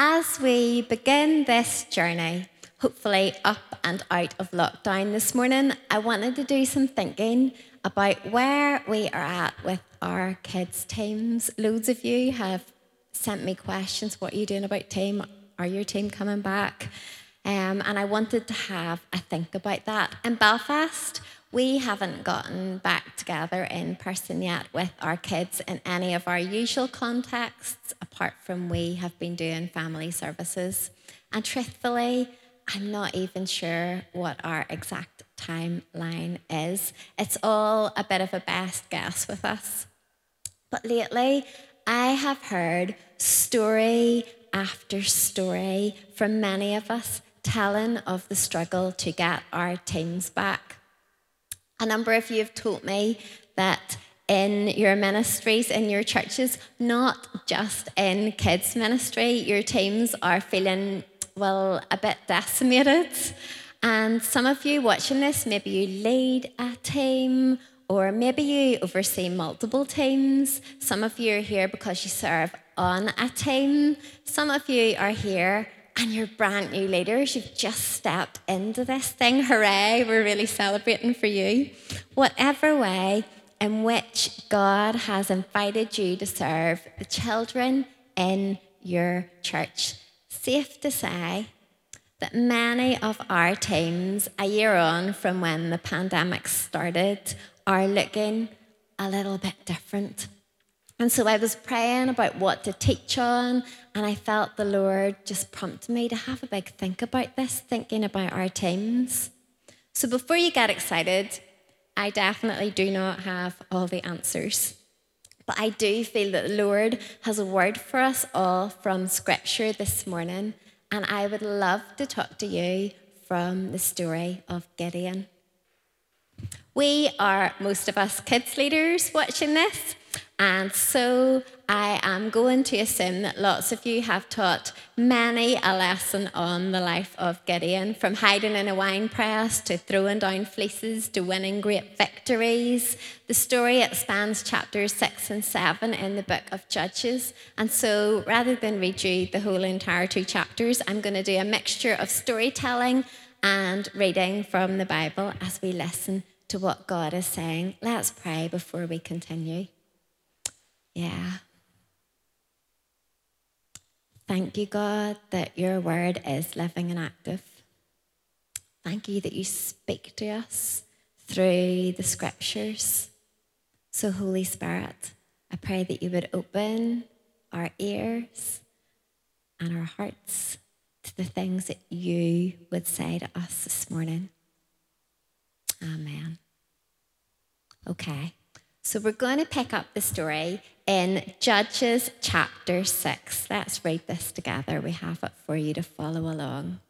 As we begin this journey, hopefully up and out of lockdown this morning, I wanted to do some thinking about where we are at with our kids' teams. Loads of you have sent me questions. What are you doing about team? Are your team coming back? Um, and I wanted to have a think about that. In Belfast, we haven't gotten back together in person yet with our kids in any of our usual contexts, apart from we have been doing family services. And truthfully, I'm not even sure what our exact timeline is. It's all a bit of a best guess with us. But lately, I have heard story after story from many of us telling of the struggle to get our teams back. A number of you have told me that in your ministries, in your churches, not just in kids' ministry, your teams are feeling, well, a bit decimated. And some of you watching this, maybe you lead a team, or maybe you oversee multiple teams. Some of you are here because you serve on a team. Some of you are here and you're brand new leaders. You've just stepped into this thing. Hooray, we're really celebrating for you. Whatever way in which God has invited you to serve the children in your church, safe to say that many of our teams, a year on from when the pandemic started, are looking a little bit different. And so I was praying about what to teach on, and I felt the Lord just prompt me to have a big think about this, thinking about our teams. So before you get excited, I definitely do not have all the answers. But I do feel that the Lord has a word for us all from Scripture this morning, and I would love to talk to you from the story of Gideon. We are, most of us, kids leaders watching this. And so I am going to assume that lots of you have taught many a lesson on the life of Gideon, from hiding in a wine press to throwing down fleeces to winning great victories. The story expands chapters six and seven in the book of Judges. And so rather than read you the whole entire two chapters, I'm going to do a mixture of storytelling and reading from the Bible as we listen to what God is saying. Let's pray before we continue. Yeah. Thank you, God, that your word is living and active. Thank you that you speak to us through the scriptures. So, Holy Spirit, I pray that you would open our ears and our hearts to the things that you would say to us this morning. Amen. Okay. So we're going to pick up the story in Judges chapter 6. Let's read this together. We have it for you to follow along.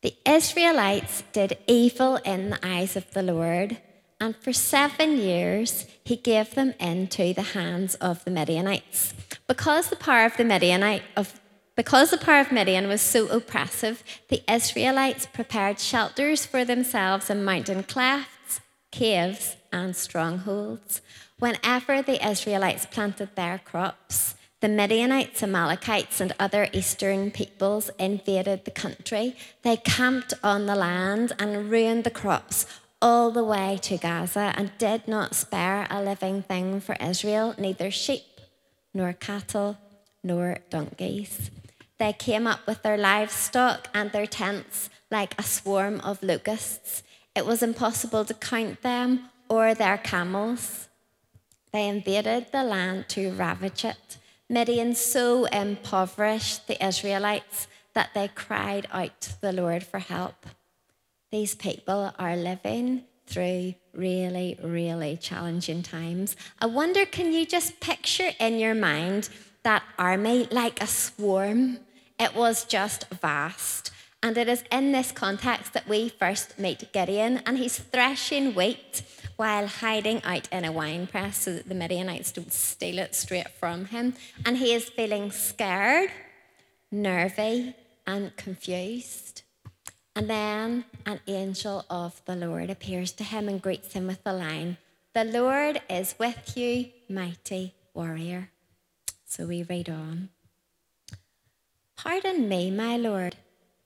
The Israelites did evil in the eyes of the Lord, and for seven years he gave them into the hands of the Midianites. Because the power of the Midianite of because the power of Midian was so oppressive, the Israelites prepared shelters for themselves in mountain clefts, caves, and strongholds. Whenever the Israelites planted their crops, the Midianites, Amalekites, and other eastern peoples invaded the country. They camped on the land and ruined the crops all the way to Gaza and did not spare a living thing for Israel, neither sheep, nor cattle, nor donkeys. They came up with their livestock and their tents like a swarm of locusts. It was impossible to count them or their camels. They invaded the land to ravage it. Midian so impoverished the Israelites that they cried out to the Lord for help. These people are living through really, really challenging times. I wonder can you just picture in your mind that army like a swarm? It was just vast. And it is in this context that we first meet Gideon, and he's threshing wheat while hiding out in a wine press so that the Midianites don't steal it straight from him. And he is feeling scared, nervy, and confused. And then an angel of the Lord appears to him and greets him with the line The Lord is with you, mighty warrior. So we read on. Pardon me, my lord,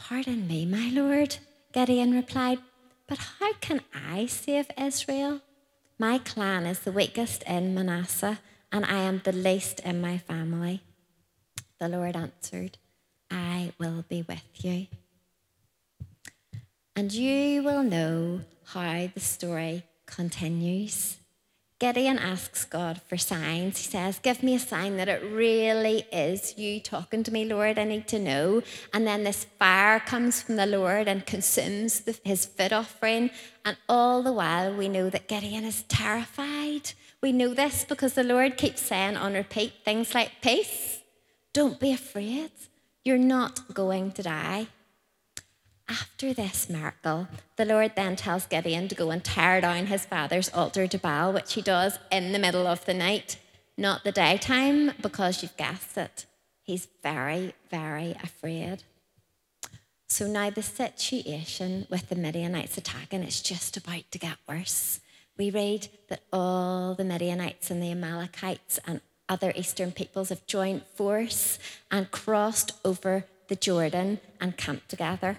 Pardon me, my Lord, Gideon replied, but how can I save Israel? My clan is the weakest in Manasseh, and I am the least in my family. The Lord answered, I will be with you. And you will know how the story continues. Gideon asks God for signs. He says, Give me a sign that it really is you talking to me, Lord. I need to know. And then this fire comes from the Lord and consumes the, his food offering. And all the while, we know that Gideon is terrified. We know this because the Lord keeps saying on repeat things like, Peace, don't be afraid. You're not going to die. After this miracle, the Lord then tells Gideon to go and tear down his father's altar to Baal, which he does in the middle of the night, not the daytime, because you've guessed it. He's very, very afraid. So now the situation with the Midianites attacking is just about to get worse. We read that all the Midianites and the Amalekites and other eastern peoples have joined force and crossed over the Jordan and camped together.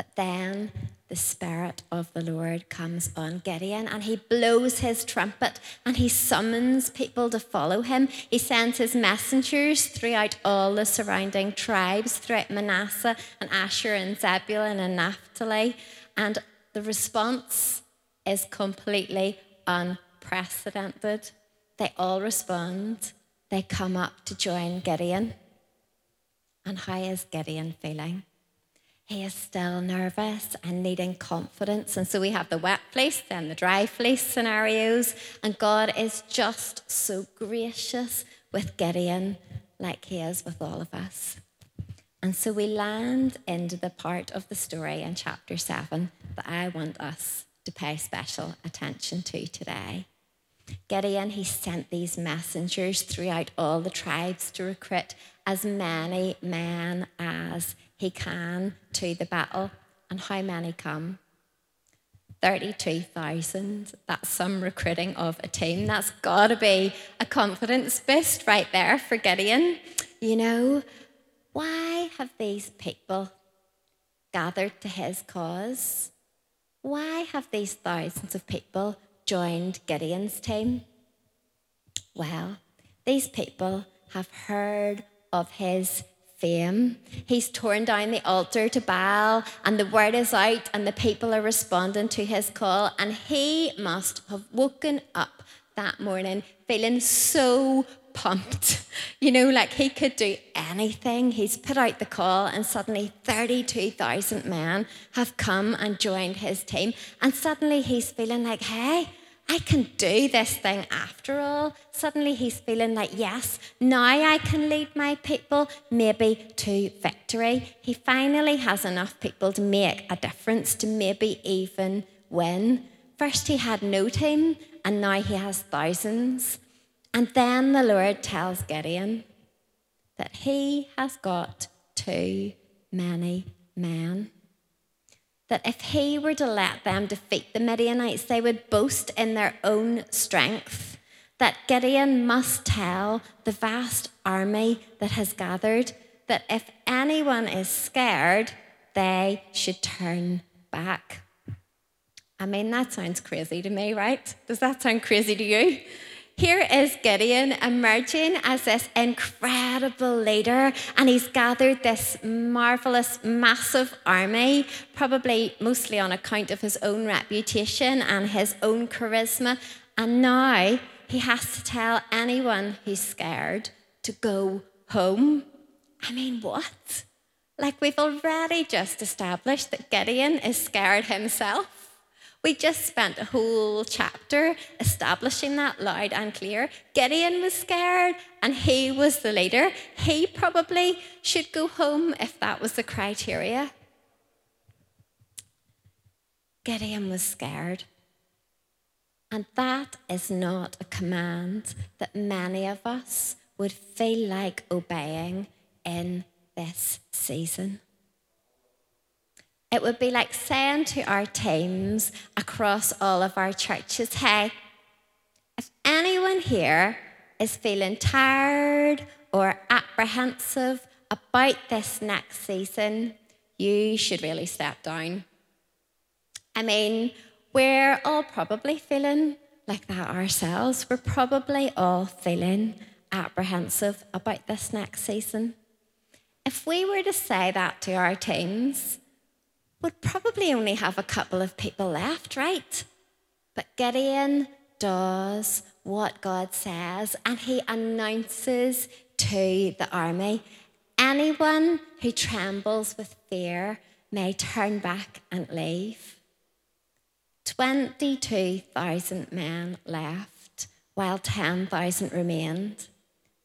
But then the Spirit of the Lord comes on Gideon and he blows his trumpet and he summons people to follow him. He sends his messengers throughout all the surrounding tribes, throughout Manasseh and Asher and Zebulun and Naphtali. And the response is completely unprecedented. They all respond, they come up to join Gideon. And how is Gideon feeling? He is still nervous and needing confidence. And so we have the wet place, then the dry place scenarios. And God is just so gracious with Gideon, like he is with all of us. And so we land into the part of the story in chapter 7 that I want us to pay special attention to today. Gideon, he sent these messengers throughout all the tribes to recruit as many men as he can to the battle. And how many come? 32,000. That's some recruiting of a team. That's got to be a confidence boost right there for Gideon. You know, why have these people gathered to his cause? Why have these thousands of people joined Gideon's team? Well, these people have heard of his fame. He's torn down the altar to Baal, and the word is out, and the people are responding to his call. And he must have woken up that morning feeling so pumped. You know, like he could do anything. He's put out the call, and suddenly 32,000 men have come and joined his team. And suddenly he's feeling like, hey, I can do this thing after all. Suddenly he's feeling like, yes, now I can lead my people maybe to victory. He finally has enough people to make a difference, to maybe even win. First he had no team, and now he has thousands. And then the Lord tells Gideon that he has got too many men that if he were to let them defeat the Midianites, they would boast in their own strength. That Gideon must tell the vast army that has gathered that if anyone is scared, they should turn back. I mean, that sounds crazy to me, right? Does that sound crazy to you? Here is Gideon emerging as this incredible leader, and he's gathered this marvelous, massive army, probably mostly on account of his own reputation and his own charisma. And now he has to tell anyone who's scared to go home. I mean, what? Like, we've already just established that Gideon is scared himself. We just spent a whole chapter establishing that loud and clear. Gideon was scared and he was the leader. He probably should go home if that was the criteria. Gideon was scared. And that is not a command that many of us would feel like obeying in this season. It would be like saying to our teams across all of our churches hey, if anyone here is feeling tired or apprehensive about this next season, you should really step down. I mean, we're all probably feeling like that ourselves. We're probably all feeling apprehensive about this next season. If we were to say that to our teams, would probably only have a couple of people left, right? But Gideon does what God says and he announces to the army anyone who trembles with fear may turn back and leave. 22,000 men left while 10,000 remained.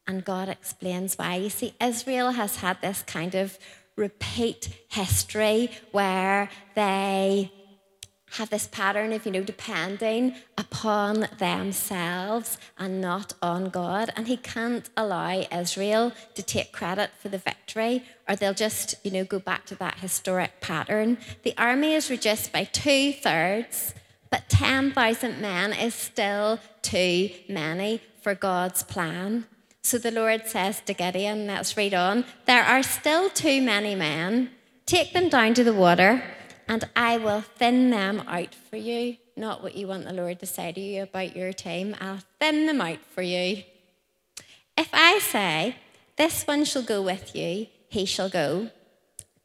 And God explains why. You see, Israel has had this kind of repeat history where they have this pattern of, you know, depending upon themselves and not on God. And he can't allow Israel to take credit for the victory, or they'll just, you know, go back to that historic pattern. The army is reduced by two thirds, but 10,000 men is still too many for God's plan. So the Lord says to Gideon, let's read on, there are still too many men. Take them down to the water, and I will thin them out for you. Not what you want the Lord to say to you about your team. I'll thin them out for you. If I say, This one shall go with you, he shall go.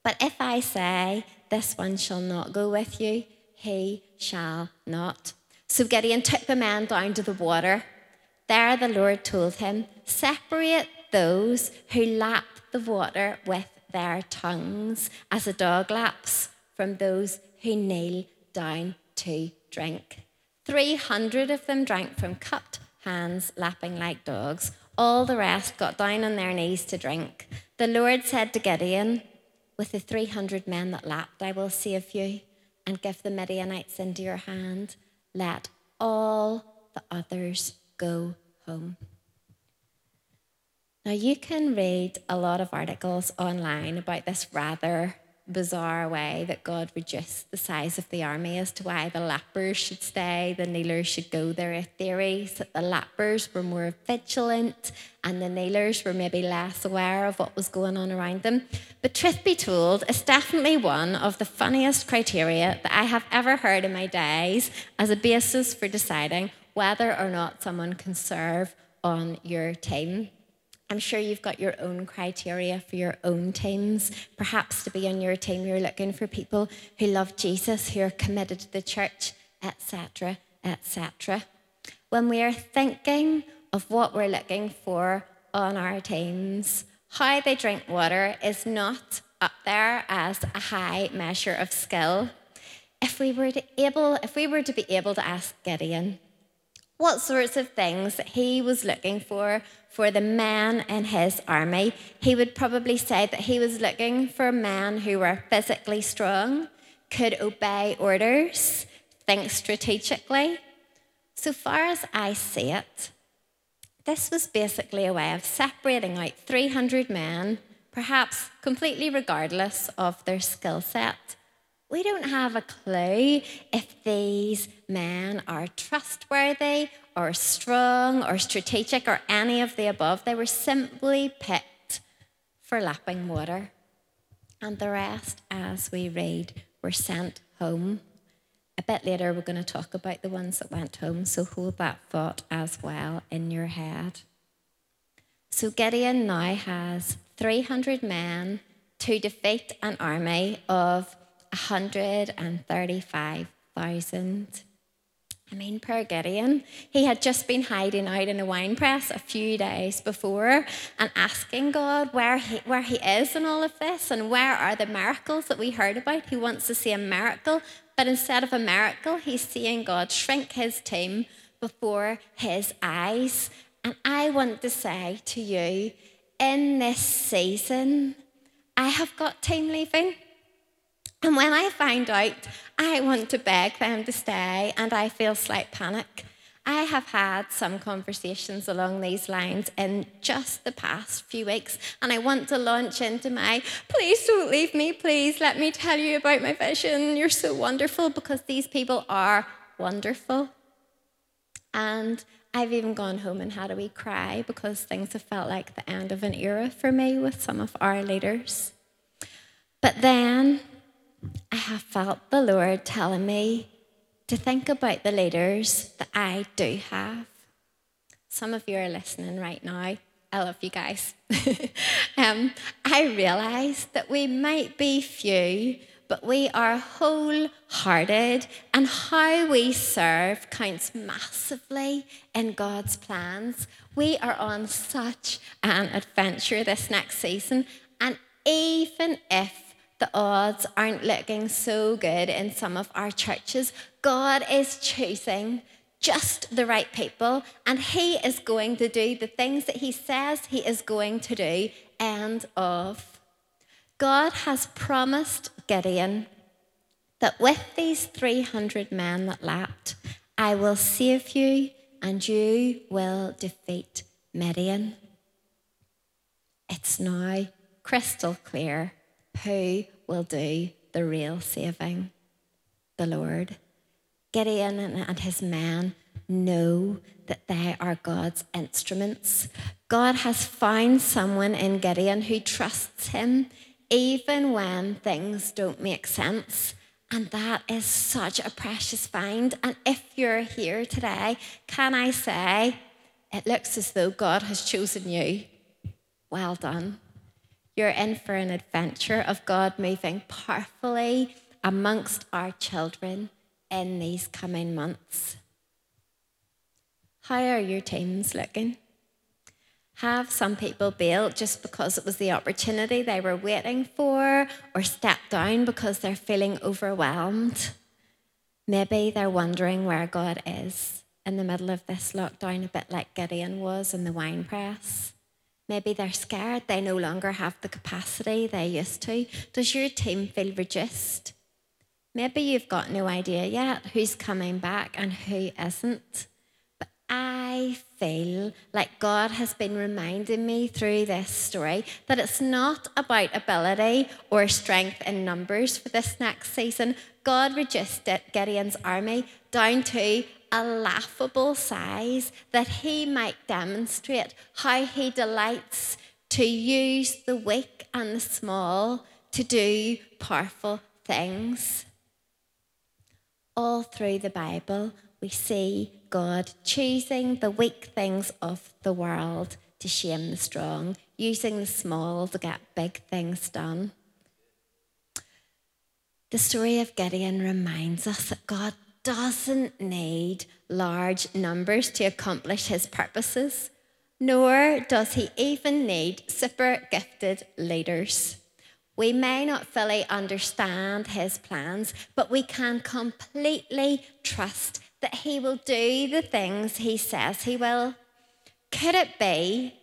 But if I say, This one shall not go with you, he shall not. So Gideon took the men down to the water. There the Lord told him, Separate those who lap the water with their tongues, as a dog laps, from those who kneel down to drink. 300 of them drank from cupped hands, lapping like dogs. All the rest got down on their knees to drink. The Lord said to Gideon, With the 300 men that lapped, I will save you and give the Midianites into your hand. Let all the others go Now, you can read a lot of articles online about this rather bizarre way that God reduced the size of the army as to why the lappers should stay, the kneelers should go. There are theories that the lappers were more vigilant and the kneelers were maybe less aware of what was going on around them. But truth be told, it's definitely one of the funniest criteria that I have ever heard in my days as a basis for deciding whether or not someone can serve on your team. I'm sure you've got your own criteria for your own teams. Perhaps to be on your team, you're looking for people who love Jesus, who are committed to the church, etc., etc. When we are thinking of what we're looking for on our teams, how they drink water is not up there as a high measure of skill. If we were to able, if we were to be able to ask Gideon, what sorts of things he was looking for for the men in his army. He would probably say that he was looking for men who were physically strong, could obey orders, think strategically. So far as I see it, this was basically a way of separating out 300 men, perhaps completely regardless of their skill set we don't have a clue if these men are trustworthy or strong or strategic or any of the above. They were simply picked for lapping water. And the rest, as we read, were sent home. A bit later, we're going to talk about the ones that went home, so hold that thought as well in your head. So Gideon now has 300 men to defeat an army of 135,000. I mean, per Gideon, he had just been hiding out in a wine press a few days before and asking God where he, where he is in all of this and where are the miracles that we heard about. He wants to see a miracle, But instead of a miracle, he's seeing God shrink his team before his eyes. And I want to say to you, in this season, I have got team leaving. And when I find out, I want to beg them to stay and I feel slight panic. I have had some conversations along these lines in just the past few weeks, and I want to launch into my please don't leave me, please let me tell you about my vision. You're so wonderful because these people are wonderful. And I've even gone home and had a wee cry because things have felt like the end of an era for me with some of our leaders. But then I have felt the Lord telling me to think about the leaders that I do have. Some of you are listening right now. I love you guys. um, I realize that we might be few, but we are wholehearted, and how we serve counts massively in God's plans. We are on such an adventure this next season, and even if the odds aren't looking so good in some of our churches. God is choosing just the right people, and He is going to do the things that He says He is going to do. End of. God has promised Gideon that with these 300 men that lapped, I will save you and you will defeat Midian. It's now crystal clear who will do the real saving? The Lord. Gideon and his men know that they are God's instruments. God has found someone in Gideon who trusts him even when things don't make sense. And that is such a precious find. And if you're here today, can I say, it looks as though God has chosen you? Well done. You're in for an adventure of God moving powerfully amongst our children in these coming months. How are your teams looking? Have some people bailed just because it was the opportunity they were waiting for, or stepped down because they're feeling overwhelmed? Maybe they're wondering where God is in the middle of this lockdown, a bit like Gideon was in the wine press. Maybe they're scared, they no longer have the capacity they used to. Does your team feel reduced? Maybe you've got no idea yet who's coming back and who isn't. But I feel like God has been reminding me through this story that it's not about ability or strength in numbers for this next season. God reduced Gideon's army down to a laughable size that he might demonstrate how he delights to use the weak and the small to do powerful things. All through the Bible, we see God choosing the weak things of the world to shame the strong, using the small to get big things done. The story of Gideon reminds us that God doesn't need large numbers to accomplish his purposes, nor does he even need super gifted leaders. We may not fully understand his plans, but we can completely trust that he will do the things he says he will. Could it be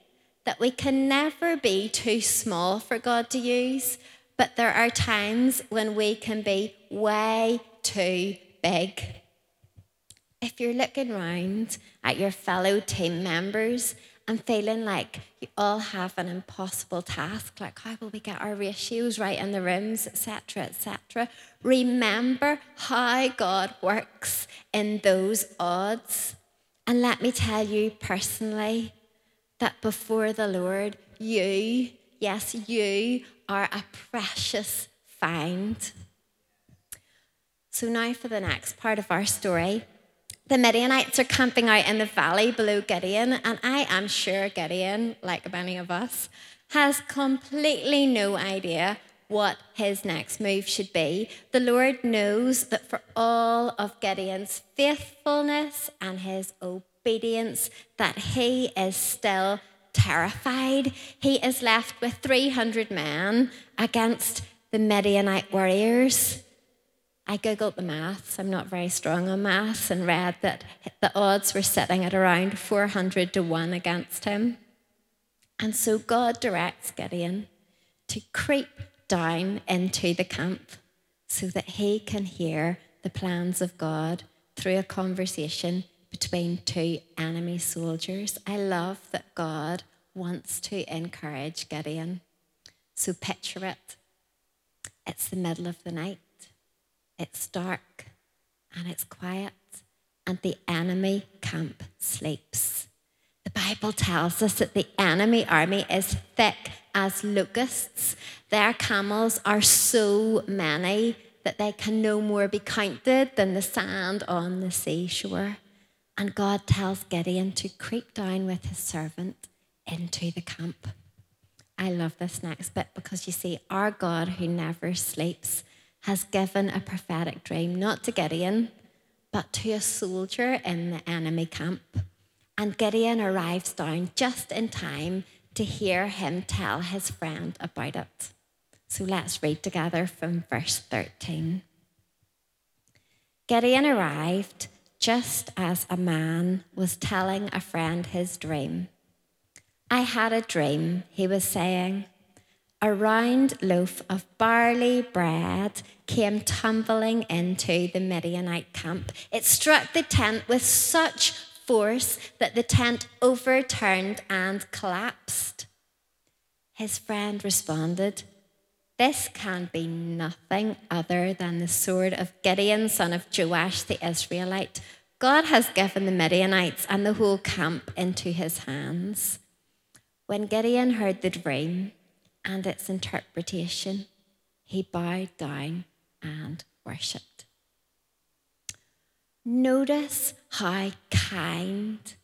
that we can never be too small for God to use, but there are times when we can be way too big. If you're looking around at your fellow team members and feeling like you all have an impossible task, like how will we get our ratios right in the rooms, etc., etc., remember how God works in those odds. And let me tell you personally that before the Lord, you, yes, you are a precious find. So, now for the next part of our story. The Midianites are camping out in the valley below Gideon, and I am sure Gideon, like many of us, has completely no idea what his next move should be. The Lord knows that for all of Gideon's faithfulness and his obedience, that he is still terrified. He is left with 300 men against the Midianite warriors. I googled the maths, I'm not very strong on maths, and read that the odds were sitting at around 400 to 1 against him. And so God directs Gideon to creep down into the camp so that he can hear the plans of God through a conversation between two enemy soldiers. I love that God wants to encourage Gideon. So picture it. It's the middle of the night. It's dark and it's quiet, and the enemy camp sleeps. The Bible tells us that the enemy army is thick as locusts. Their camels are so many that they can no more be counted than the sand on the seashore. And God tells Gideon to creep down with his servant into the camp. I love this next bit because you see, our God who never sleeps has given a prophetic dream, not to Gideon, but to a soldier in the enemy camp. And Gideon arrives down just in time to hear him tell his friend about it. So let's read together from verse 13. Gideon arrived just as a man was telling a friend his dream. I had a dream, he was saying. A round loaf of barley bread came tumbling into the Midianite camp. It struck the tent with such force that the tent overturned and collapsed. His friend responded, This can be nothing other than the sword of Gideon, son of Joash the Israelite. God has given the Midianites and the whole camp into his hands. When Gideon heard the dream, and its interpretation, he bowed down and worshipped. Notice how kind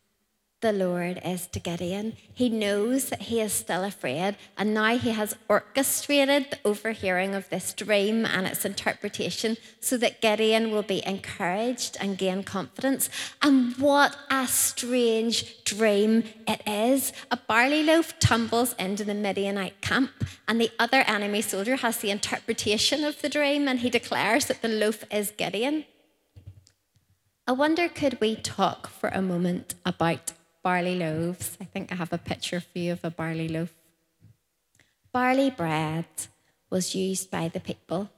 the Lord is to Gideon. He knows that he is still afraid, and now he has orchestrated the overhearing of this dream and its interpretation so that Gideon will be encouraged and gain confidence. And what a strange dream it is. A barley loaf tumbles into the Midianite camp, and the other enemy soldier has the interpretation of the dream, and he declares that the loaf is Gideon. I wonder, could we talk for a moment about barley loaves. I think I have a picture for you of a barley loaf. Barley bread was used by the people.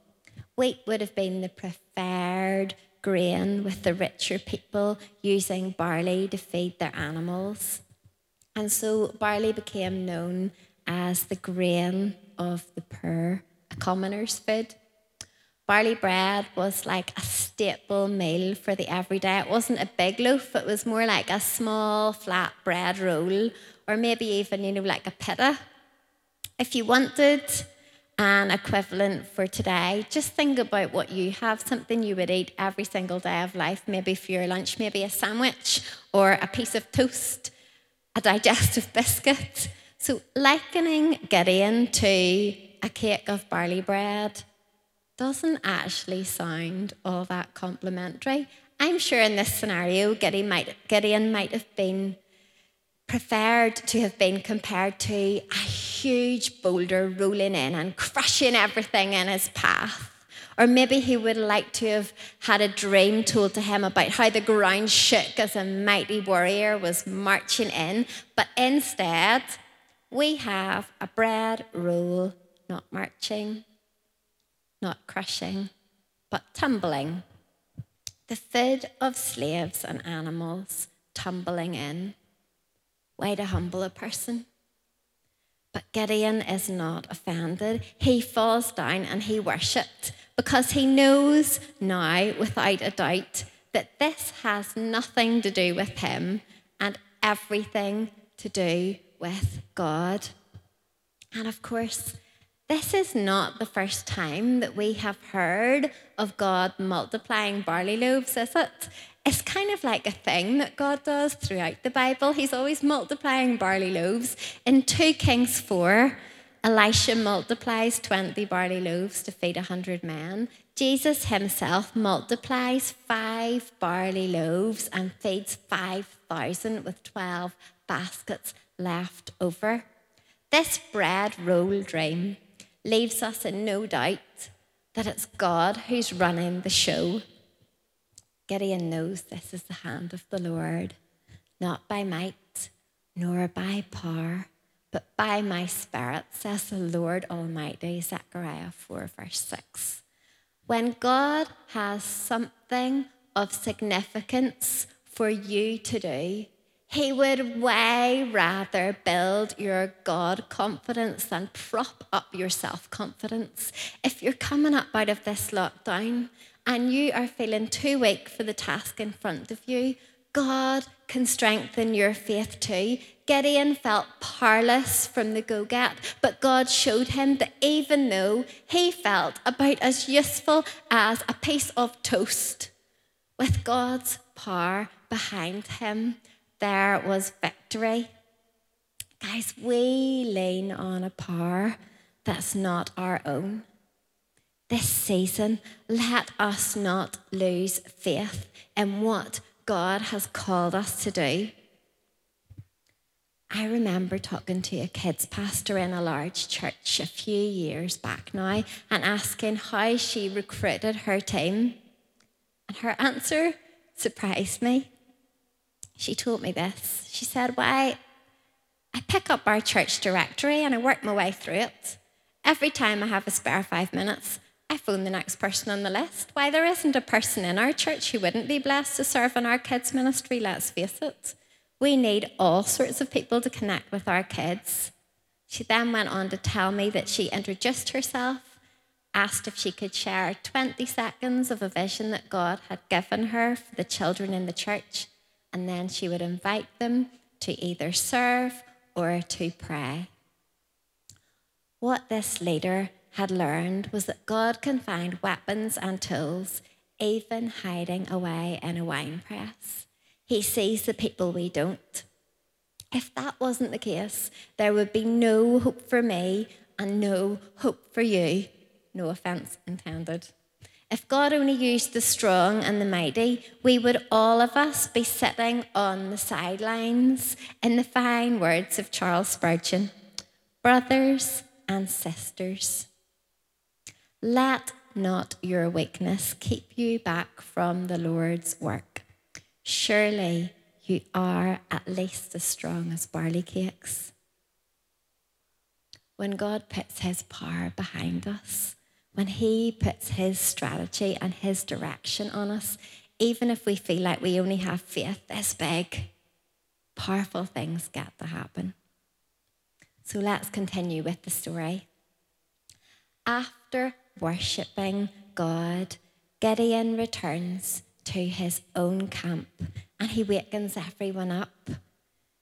Wheat would have been the preferred grain, with the richer people using barley to feed their animals. And so barley became known as the grain of the poor, a commoner's food. Barley bread was like a staple meal for the everyday. It wasn't a big loaf, it was more like a small flat bread roll, or maybe even, you know, like a pita. If you wanted an equivalent for today, just think about what you have, something you would eat every single day of life, maybe for your lunch, maybe a sandwich or a piece of toast, a digestive biscuit. So, likening Gideon to a cake of barley bread doesn't actually sound all that complimentary. I'm sure in this scenario, Gideon might, Gideon might have been preferred to have been compared to a huge boulder rolling in and crushing everything in his path. Or maybe he would like to have had a dream told to him about how the ground shook as a mighty warrior was marching in. But instead, we have a bread roll not marching, not crushing, but tumbling. The third of slaves and animals tumbling in. Way to humble a person. But Gideon is not offended. He falls down and he worshipped because he knows now, without a doubt, that this has nothing to do with him and everything to do with God. And of course, this is not the first time that we have heard of God multiplying barley loaves, is it? It's kind of like a thing that God does throughout the Bible. He's always multiplying barley loaves. In 2 Kings 4, Elisha multiplies 20 barley loaves to feed 100 men. Jesus himself multiplies five barley loaves and feeds 5,000 with 12 baskets left over. This bread roll dream leaves us in no doubt that it's God who's running the show. Gideon knows this is the hand of the Lord, not by might nor by power, but by my spirit, says the Lord Almighty. Zechariah 4, verse 6. When God has something of significance for you to do, he would way rather build your God confidence than prop up your self confidence. If you're coming up out of this lockdown and you are feeling too weak for the task in front of you, God can strengthen your faith too. Gideon felt powerless from the go get, but God showed him that even though he felt about as useful as a piece of toast, with God's power behind him, there was victory. Guys, we lean on a power that's not our own. This season, let us not lose faith in what God has called us to do. I remember talking to a kids pastor in a large church a few years back now and asking how she recruited her team. And her answer surprised me. She told me this. She said, Why, I pick up our church directory and I work my way through it. Every time I have a spare five minutes, I phone the next person on the list. Why, there isn't a person in our church who wouldn't be blessed to serve in our kids' ministry, let's face it. We need all sorts of people to connect with our kids. She then went on to tell me that she introduced herself, asked if she could share 20 seconds of a vision that God had given her for the children in the church, and then she would invite them to either serve or to pray. What this leader had learned was that God can find weapons and tools even hiding away in a wine press. He sees the people we don't. If that wasn't the case, there would be no hope for me and no hope for you. No offense intended. If God only used the strong and the mighty, we would all of us be sitting on the sidelines, in the fine words of Charles Spurgeon brothers and sisters. Let not your weakness keep you back from the Lord's work. Surely you are at least as strong as barley cakes. When God puts his power behind us, when he puts his strategy and his direction on us, even if we feel like we only have faith this big, powerful things get to happen. So let's continue with the story. After worshipping God, Gideon returns to his own camp and he wakens everyone up.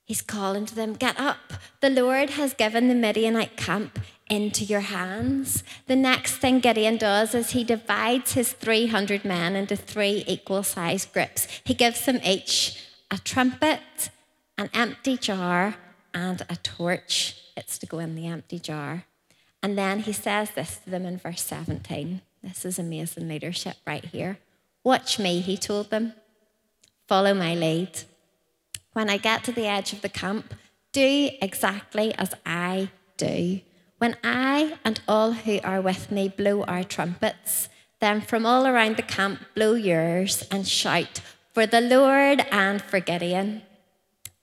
He's calling to them, Get up! The Lord has given the Midianite camp into your hands. The next thing Gideon does is he divides his 300 men into three equal sized groups. He gives them each a trumpet, an empty jar, and a torch. It's to go in the empty jar. And then he says this to them in verse 17. This is amazing leadership right here. Watch me, he told them. Follow my lead. When I get to the edge of the camp, do exactly as I do. When I and all who are with me blow our trumpets, then from all around the camp blow yours and shout for the Lord and for Gideon.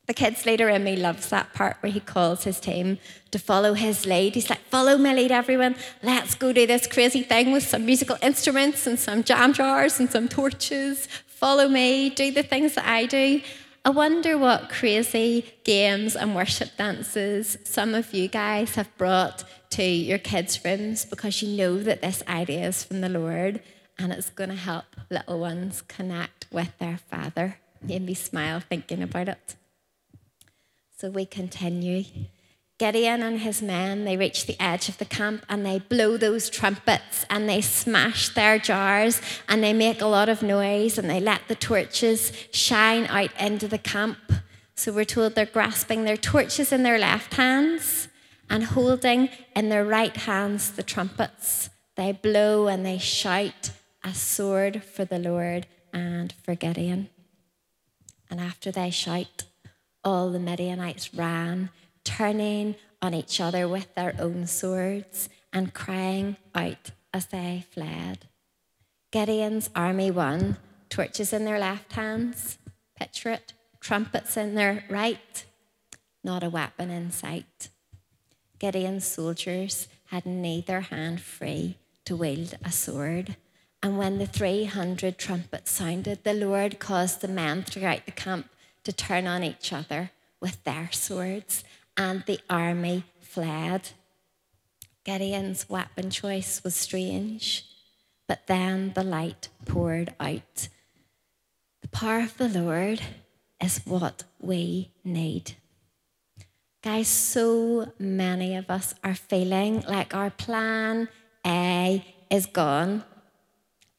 The kids leader in me loves that part where he calls his team to follow his lead. He's like, Follow my lead, everyone. Let's go do this crazy thing with some musical instruments and some jam jars and some torches. Follow me, do the things that I do. I wonder what crazy games and worship dances some of you guys have brought to your kids' rooms because you know that this idea is from the Lord and it's going to help little ones connect with their Father. Made me smile thinking about it. So we continue. Gideon and his men, they reach the edge of the camp and they blow those trumpets and they smash their jars and they make a lot of noise and they let the torches shine out into the camp. So we're told they're grasping their torches in their left hands and holding in their right hands the trumpets. They blow and they shout a sword for the Lord and for Gideon. And after they shout, all the Midianites ran, turning on each other with their own swords and crying out as they fled. Gideon's army won, torches in their left hands, picture it, trumpets in their right, not a weapon in sight. Gideon's soldiers had neither hand free to wield a sword. And when the 300 trumpets sounded, the Lord caused the men throughout the camp to turn on each other with their swords, and the army fled. Gideon's weapon choice was strange, but then the light poured out. The power of the Lord is what we need. Guys, so many of us are feeling like our plan A is gone.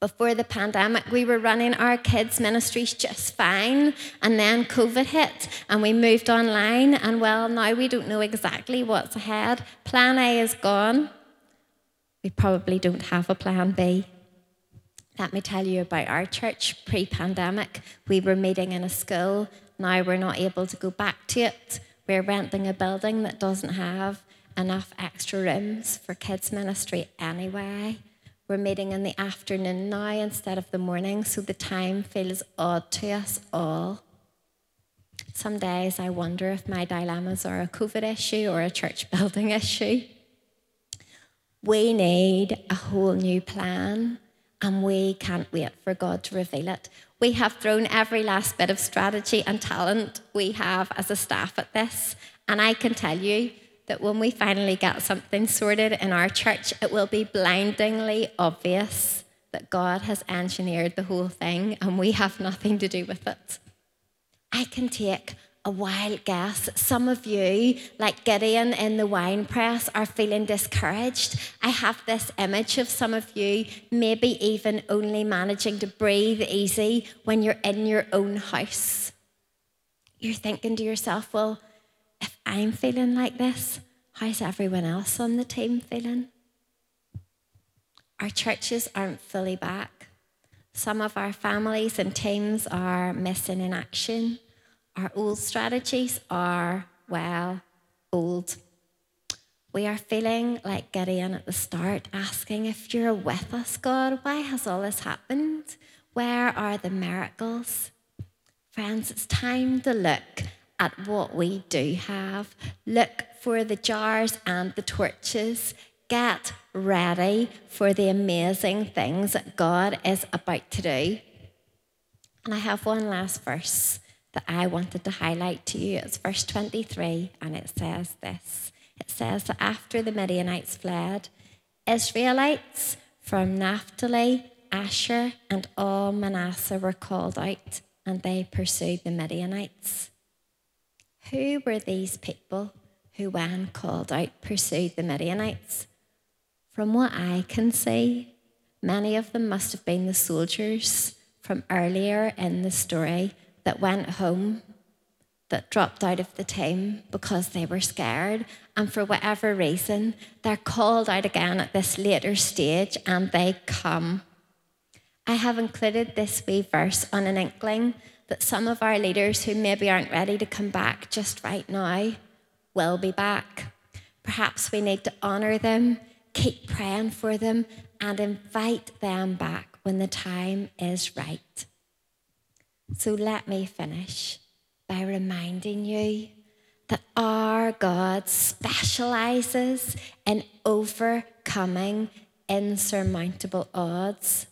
Before the pandemic, we were running our kids' ministries just fine, and then COVID hit and we moved online. And well, now we don't know exactly what's ahead. Plan A is gone. We probably don't have a plan B. Let me tell you about our church pre pandemic. We were meeting in a school. Now we're not able to go back to it. We're renting a building that doesn't have enough extra rooms for kids' ministry anyway. We're meeting in the afternoon now instead of the morning, so the time feels odd to us all. Some days I wonder if my dilemmas are a COVID issue or a church building issue. We need a whole new plan, and we can't wait for God to reveal it. We have thrown every last bit of strategy and talent we have as a staff at this. And I can tell you that when we finally get something sorted in our church, it will be blindingly obvious that God has engineered the whole thing and we have nothing to do with it. I can take a wild guess. Some of you, like Gideon in the wine press, are feeling discouraged. I have this image of some of you maybe even only managing to breathe easy when you're in your own house. You're thinking to yourself, well, if I'm feeling like this, how's everyone else on the team feeling? Our churches aren't fully back. Some of our families and teams are missing in action. Our old strategies are, well, old. We are feeling like Gideon at the start, asking if you're with us, God, why has all this happened? Where are the miracles? Friends, it's time to look at what we do have. Look for the jars and the torches. Get ready for the amazing things that God is about to do. And I have one last verse that I wanted to highlight to you. It's verse 23, and it says this It says that after the Midianites fled, Israelites from Naphtali, Asher, and all Manasseh were called out, and they pursued the Midianites. Who were these people who, when called out, pursued the Midianites? From what I can see, many of them must have been the soldiers from earlier in the story that went home, that dropped out of the team because they were scared. And for whatever reason, they're called out again at this later stage and they come. I have included this wee verse on an inkling that some of our leaders who maybe aren't ready to come back just right now will be back. Perhaps we need to honour them, keep praying for them, and invite them back when the time is right. So let me finish by reminding you that our God specializes in overcoming insurmountable odds.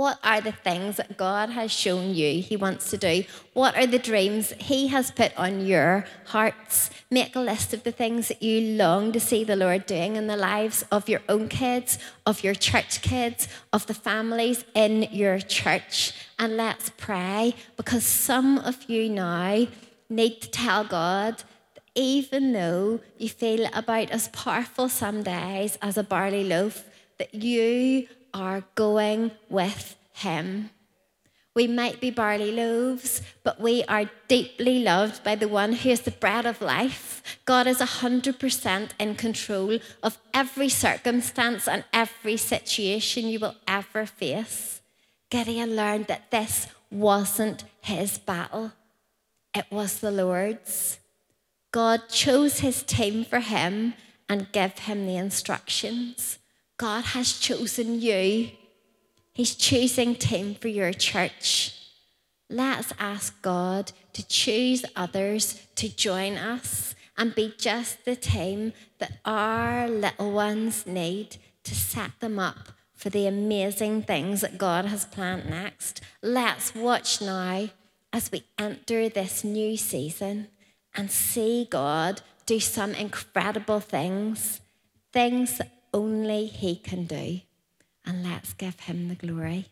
What are the things that God has shown you He wants to do? What are the dreams He has put on your hearts? Make a list of the things that you long to see the Lord doing in the lives of your own kids, of your church kids, of the families in your church. And let's pray because some of you now need to tell God even though you feel about as powerful some days as a barley loaf, that you are going with Him. We might be barley loaves, but we are deeply loved by the one who is the bread of life. God is 100% in control of every circumstance and every situation you will ever face. Gideon learned that this wasn't his battle, it was the Lord's. God chose his team for him and gave him the instructions. God has chosen you. He's choosing Tim for your church. Let's ask God to choose others to join us and be just the team that our little ones need to set them up for the amazing things that God has planned next. Let's watch now as we enter this new season and see God do some incredible things, things that only He can do. And let's give Him the glory.